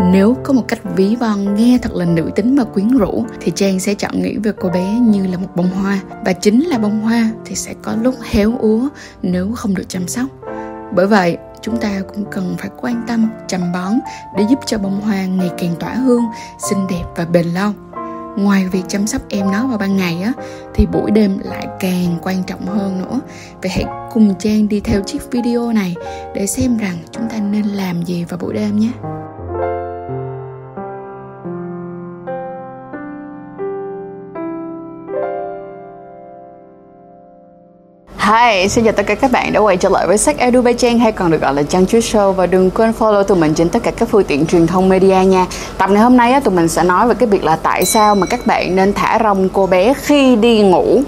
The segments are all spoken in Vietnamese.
Nếu có một cách ví von nghe thật là nữ tính và quyến rũ thì Trang sẽ chọn nghĩ về cô bé như là một bông hoa và chính là bông hoa thì sẽ có lúc héo úa nếu không được chăm sóc. Bởi vậy, chúng ta cũng cần phải quan tâm, chăm bón để giúp cho bông hoa ngày càng tỏa hương, xinh đẹp và bền lâu. Ngoài việc chăm sóc em nó vào ban ngày á thì buổi đêm lại càng quan trọng hơn nữa. Vậy hãy cùng Trang đi theo chiếc video này để xem rằng chúng ta nên làm gì vào buổi đêm nhé. Hi, xin chào tất cả các bạn đã quay trở lại với sách Edu by Trang hay còn được gọi là Trang Chúa Show và đừng quên follow tụi mình trên tất cả các phương tiện truyền thông media nha. Tập ngày hôm nay á, tụi mình sẽ nói về cái việc là tại sao mà các bạn nên thả rong cô bé khi đi ngủ.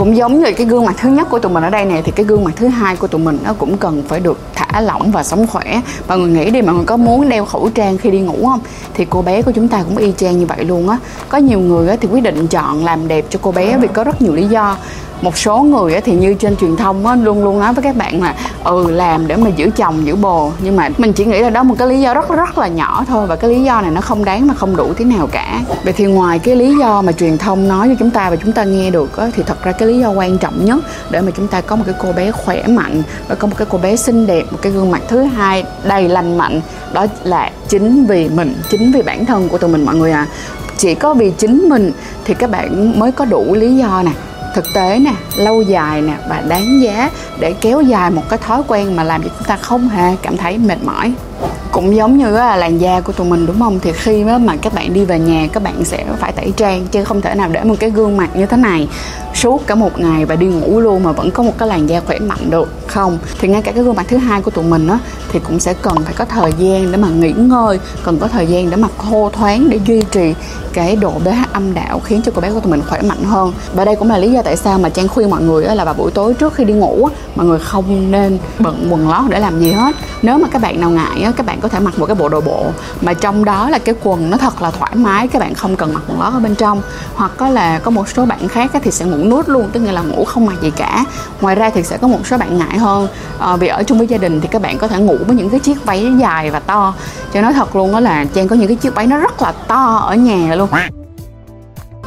Cũng giống như cái gương mặt thứ nhất của tụi mình ở đây này thì cái gương mặt thứ hai của tụi mình nó cũng cần phải được thả lỏng và sống khỏe. Mọi người nghĩ đi, mọi người có muốn đeo khẩu trang khi đi ngủ không? Thì cô bé của chúng ta cũng y chang như vậy luôn á. Có nhiều người á thì quyết định chọn làm đẹp cho cô bé vì có rất nhiều lý do một số người thì như trên truyền thông luôn luôn nói với các bạn là ừ làm để mà giữ chồng giữ bồ. Nhưng mà mình chỉ nghĩ là đó một cái lý do rất rất là nhỏ thôi. Và cái lý do này nó không đáng mà không đủ thế nào cả. Vậy thì ngoài cái lý do mà truyền thông nói cho chúng ta và chúng ta nghe được á, thì thật ra cái lý do quan trọng nhất để mà chúng ta có một cái cô bé khỏe mạnh và có một cái cô bé xinh đẹp một cái gương mặt thứ hai đầy lành mạnh đó là chính vì mình chính vì bản thân của tụi mình mọi người à chỉ có vì chính mình thì các bạn mới có đủ lý do nè thực tế nè, lâu dài nè và đáng giá để kéo dài một cái thói quen mà làm cho chúng ta không hề cảm thấy mệt mỏi cũng giống như là làn da của tụi mình, đúng không? Thì khi mà các bạn đi về nhà, các bạn sẽ phải tẩy trang, chứ không thể nào để một cái gương mặt như thế này suốt cả một ngày và đi ngủ luôn mà vẫn có một cái làn da khỏe mạnh được, không? Thì ngay cả cái gương mặt thứ hai của tụi mình á, thì cũng sẽ cần phải có thời gian để mà nghỉ ngơi, cần có thời gian để mà khô thoáng để duy trì cái độ pH âm đạo khiến cho cô bé của tụi mình khỏe mạnh hơn. Và đây cũng là lý do tại sao mà trang khuyên mọi người là vào buổi tối trước khi đi ngủ mọi người không nên bận quần lót để làm gì hết. Nếu mà các bạn nào ngại các bạn có thể mặc một cái bộ đồ bộ mà trong đó là cái quần nó thật là thoải mái các bạn không cần mặc quần lót ở bên trong. Hoặc có là có một số bạn khác thì sẽ ngủ nuốt luôn tức nghĩa là ngủ không mặc gì cả. Ngoài ra thì sẽ có một số bạn ngại hơn. À, vì ở chung với gia đình thì các bạn có thể ngủ với những cái chiếc váy dài và to. Cho nói thật luôn đó là trang có những cái chiếc váy nó rất là to ở nhà luôn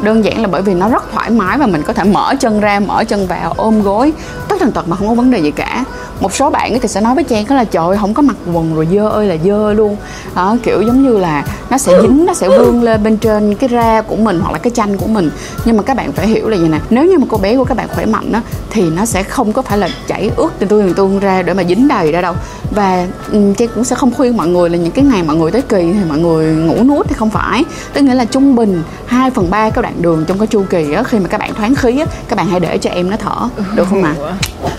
đơn giản là bởi vì nó rất thoải mái và mình có thể mở chân ra mở chân vào ôm gối. Tất tần tật mà không có vấn đề gì cả. Một số bạn thì sẽ nói với trang đó là trời không có mặc quần rồi dơ ơi là dơ luôn. Đó, kiểu giống như là nó sẽ dính nó sẽ vươn lên bên trên cái da của mình hoặc là cái chanh của mình. Nhưng mà các bạn phải hiểu là gì nè nếu như mà cô bé của các bạn khỏe mạnh á thì nó sẽ không có phải là chảy ướt từ tương tương ra để mà dính đầy ra đâu. Và um, trang cũng sẽ không khuyên mọi người là những cái ngày mọi người tới kỳ thì mọi người ngủ nuốt thì không phải. Tức nghĩa là trung bình 2 phần ba các đoạn đường trong cái chu kỳ á khi mà các bạn thoáng khí á các bạn hãy để cho em nó thở được không ạ? À?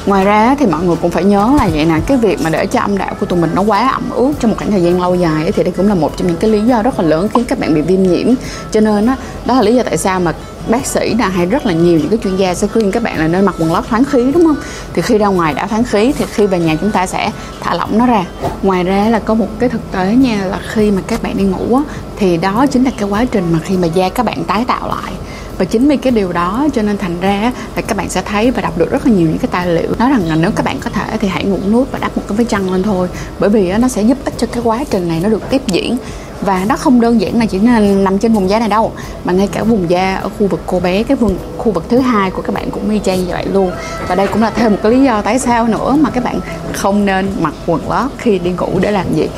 ngoài ra thì mọi người cũng phải nhớ là vậy nè cái việc mà để cho âm đạo của tụi mình nó quá ẩm ướt trong một khoảng thời gian lâu dài thì đây cũng là một trong những cái lý do rất là lớn khiến các bạn bị viêm nhiễm. Cho nên đó, đó là lý do tại sao mà bác sĩ là hay rất là nhiều những cái chuyên gia sẽ khuyên các bạn là nên mặc quần lót thoáng khí đúng không? Thì khi ra ngoài đã thoáng khí thì khi về nhà chúng ta sẽ thả lỏng nó ra. Ngoài ra là có một cái thực tế nha là khi mà các bạn đi ngủ á, thì đó chính là cái quá trình mà khi mà da các bạn tái tạo lại. Và chính vì cái điều đó cho nên thành ra là các bạn sẽ thấy và đọc được rất là nhiều những cái tài liệu nói rằng là nếu các bạn có thể thì hãy ngủ nút và đắp một cái vết chăn lên thôi. Bởi vì nó sẽ giúp ích cho cái quá trình này nó được tiếp diễn và nó không đơn giản là chỉ nằm trên vùng da này đâu, mà ngay cả vùng da ở khu vực cô bé, cái vùng khu vực thứ hai của các bạn cũng y chang như vậy luôn. Và đây cũng là thêm một cái lý do tại sao nữa mà các bạn không nên mặc quần lót khi đi ngủ để làm gì.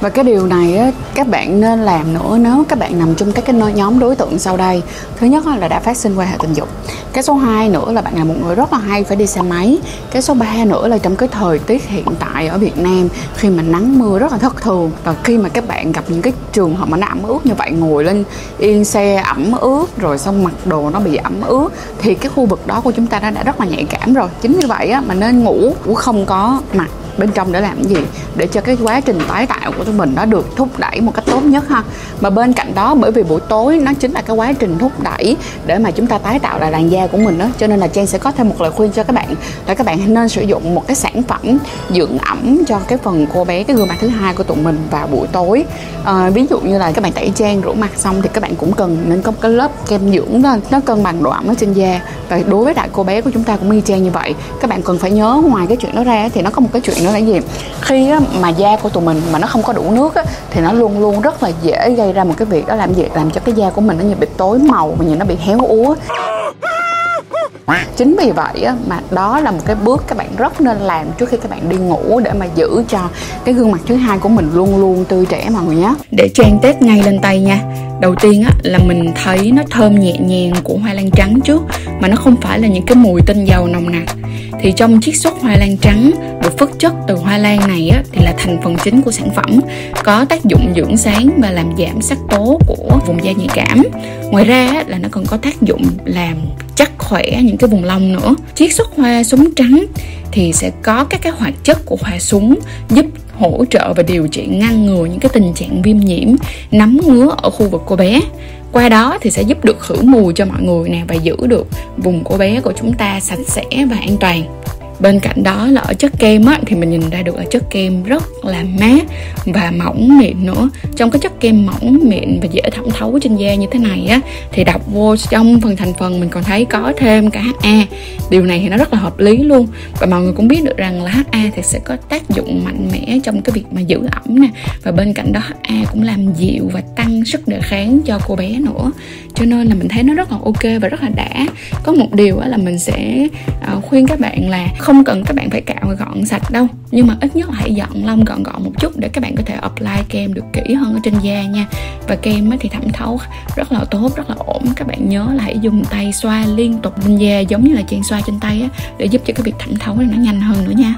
Và cái điều này á, các bạn nên làm nữa nếu các bạn nằm trong các cái nhóm đối tượng sau đây. Thứ nhất là đã phát sinh quan hệ tình dục. Cái số 2 nữa là bạn là một người rất là hay phải đi xe máy. Cái số 3 nữa là trong cái thời tiết hiện tại ở Việt Nam khi mà nắng mưa rất là thất thường. Và khi mà các bạn gặp những cái trường hợp mà nó ẩm ướt như vậy ngồi lên yên xe ẩm ướt rồi xong mặc đồ nó bị ẩm ướt thì cái khu vực đó của chúng ta đã, đã rất là nhạy cảm rồi. Chính vì vậy á, mà nên ngủ cũng không có mặc bên trong để làm gì để cho cái quá trình tái tạo của tụi mình nó được thúc đẩy một cách tốt nhất ha. Mà bên cạnh đó bởi vì buổi tối nó chính là cái quá trình thúc đẩy để mà chúng ta tái tạo lại làn da của mình đó cho nên là Trang sẽ có thêm một lời khuyên cho các bạn là các bạn nên sử dụng một cái sản phẩm dưỡng ẩm cho cái phần cô bé cái gương mặt thứ hai của tụi mình vào buổi tối. À, ví dụ như là các bạn tẩy trang rửa mặt xong thì các bạn cũng cần nên có một cái lớp kem dưỡng lên nó cân bằng độ ẩm ở trên da và đối với đại cô bé của chúng ta cũng y chang như vậy. Các bạn cần phải nhớ ngoài cái chuyện đó ra thì nó có một cái chuyện nữa là gì? Khi mà da của tụi mình mà nó không có đủ nước thì nó luôn luôn rất là dễ gây ra một cái việc đó làm gì? Làm cho cái da của mình nó như bị tối màu và nhìn nó bị héo úa chính vì vậy á, mà đó là một cái bước các bạn rất nên làm trước khi các bạn đi ngủ để mà giữ cho cái gương mặt thứ hai của mình luôn luôn tươi trẻ mọi người nhé. Để trang Tết ngay lên tay nha. Đầu tiên á là mình thấy nó thơm nhẹ nhàng của hoa lan trắng trước mà nó không phải là những cái mùi tinh dầu nồng nặc thì trong chiết xuất hoa lan trắng được phất chất từ hoa lan này á, thì là thành phần chính của sản phẩm. Có tác dụng dưỡng sáng và làm giảm sắc tố của vùng da nhạy cảm. Ngoài ra á, là nó còn có tác dụng làm chắc khỏe những cái vùng lông nữa. Chiết xuất hoa súng trắng thì sẽ có các cái hoạt chất của hoa súng giúp hỗ trợ và điều trị ngăn ngừa những cái tình trạng viêm nhiễm nấm ngứa ở khu vực cô bé. Qua đó thì sẽ giúp được khử mùi cho mọi người nè và giữ được vùng cô bé của chúng ta sạch sẽ và an toàn. Bên cạnh đó là ở chất kem á, thì mình nhìn ra được là chất kem rất là mát và mỏng mịn nữa. Trong cái chất kem mỏng mịn và dễ thẩm thấu trên da như thế này á, thì đọc vô trong phần thành phần mình còn thấy có thêm cả HA điều này thì nó rất là hợp lý luôn. Và mọi người cũng biết được rằng là HA thì sẽ có tác dụng mạnh mẽ trong cái việc mà giữ ẩm nè. Và bên cạnh đó HA cũng làm dịu và tăng sức đề kháng cho cô bé nữa. Cho nên là mình thấy nó rất là ok và rất là đã. Có một điều là mình sẽ ờ, khuyên các bạn là không cần các bạn phải cạo gọn sạch đâu. Nhưng mà ít nhất là hãy dọn lông gọn gọn một chút để các bạn có thể apply kem được kỹ hơn ở trên da nha. Và kem thì thẩm thấu rất là tốt, rất là ổn. Các bạn nhớ là hãy dùng tay xoa liên tục lên da giống như là trang xoa trên tay á để giúp cho cái việc thẩm thấu này nó nhanh hơn nữa nha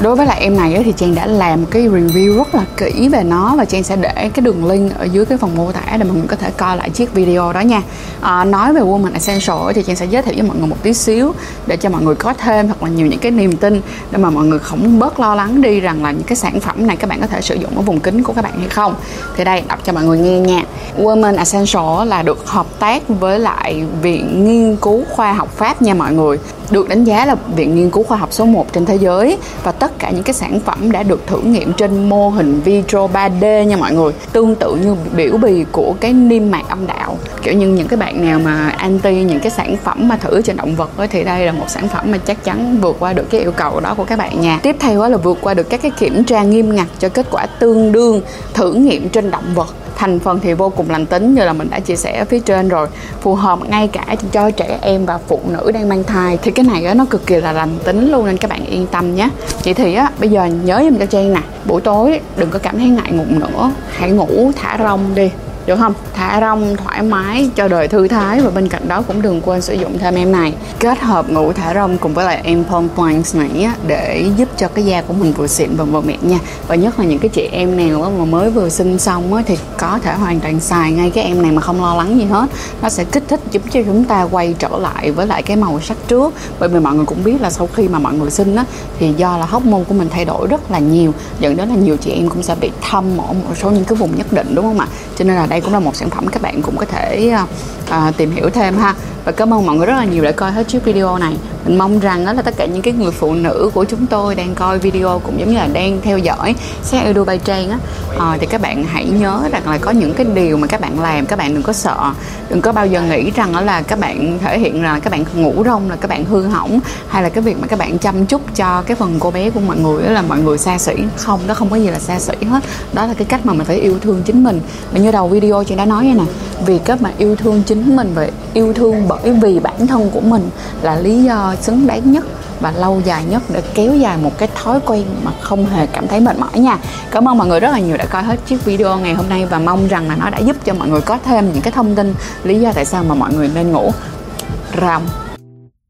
đối với lại em này thì trang đã làm cái review rất là kỹ về nó và trang sẽ để cái đường link ở dưới cái phần mô tả để mọi người có thể coi lại chiếc video đó nha. À, nói về Woman Essential thì trang sẽ giới thiệu với mọi người một tí xíu để cho mọi người có thêm hoặc là nhiều những cái niềm tin để mà mọi người không bớt lo lắng đi rằng là những cái sản phẩm này các bạn có thể sử dụng ở vùng kính của các bạn hay không. Thì đây đọc cho mọi người nghe nha. Woman Essential là được hợp tác với lại viện nghiên cứu khoa học Pháp nha mọi người. Được đánh giá là viện nghiên cứu khoa học số 1 trên thế giới và tất cả những cái sản phẩm đã được thử nghiệm trên mô hình vitro 3D nha mọi người. Tương tự như biểu bì của cái niêm mạc âm đạo. Kiểu như những cái bạn nào mà anti những cái sản phẩm mà thử trên động vật ấy, thì đây là một sản phẩm mà chắc chắn vượt qua được cái yêu cầu đó của các bạn nha. Tiếp theo là vượt qua được các cái kiểm tra nghiêm ngặt cho kết quả tương đương thử nghiệm trên động vật thành phần thì vô cùng lành tính như là mình đã chia sẻ ở phía trên rồi. Phù hợp ngay cả cho trẻ em và phụ nữ đang mang thai. Thì cái này á, nó cực kỳ là lành tính luôn nên các bạn yên tâm nhé. Vậy thì á bây giờ nhớ giùm cho trang nè. Buổi tối đừng có cảm thấy ngại ngủ nữa. Hãy ngủ thả rong đi được không? Thả rong thoải mái cho đời thư thái và bên cạnh đó cũng đừng quên sử dụng thêm em này. Kết hợp ngủ thả rong cùng với lại em pom points này á, để giúp cho cái da của mình vừa xịn và vừa mịn nha. Và nhất là những cái chị em nào mà mới vừa sinh xong á, thì có thể hoàn toàn xài ngay cái em này mà không lo lắng gì hết. Nó sẽ kích thích giúp cho chúng ta quay trở lại với lại cái màu sắc trước. Bởi vì mọi người cũng biết là sau khi mà mọi người sinh á thì do là hóc môn của mình thay đổi rất là nhiều. Dẫn đến là nhiều chị em cũng sẽ bị thâm ở một số những cái vùng nhất định đúng không ạ? Cho nên là đây cũng là một sản phẩm các bạn cũng có thể uh, tìm hiểu thêm ha. Và cảm ơn mọi người rất là nhiều đã coi hết chiếc video này mình mong rằng đó là tất cả những cái người phụ nữ của chúng tôi đang coi video cũng giống như là đang theo dõi xe Edu Bay Trang á. À, thì các bạn hãy nhớ rằng là có những cái điều mà các bạn làm các bạn đừng có sợ. Đừng có bao giờ nghĩ rằng đó là các bạn thể hiện là các bạn ngủ rong là các bạn hư hỏng hay là cái việc mà các bạn chăm chút cho cái phần cô bé của mọi người là mọi người xa xỉ. Không đó không có gì là xa xỉ hết. Đó là cái cách mà mình phải yêu thương chính mình. Và như đầu video chị đã nói vậy nè vì các bạn yêu thương chính mình và yêu thương bởi vì bản thân của mình là lý do xứng đáng nhất và lâu dài nhất để kéo dài một cái thói quen mà không hề cảm thấy mệt mỏi nha. Cảm ơn mọi người rất là nhiều đã coi hết chiếc video ngày hôm nay và mong rằng là nó đã giúp cho mọi người có thêm những cái thông tin lý do tại sao mà mọi người nên ngủ rằm.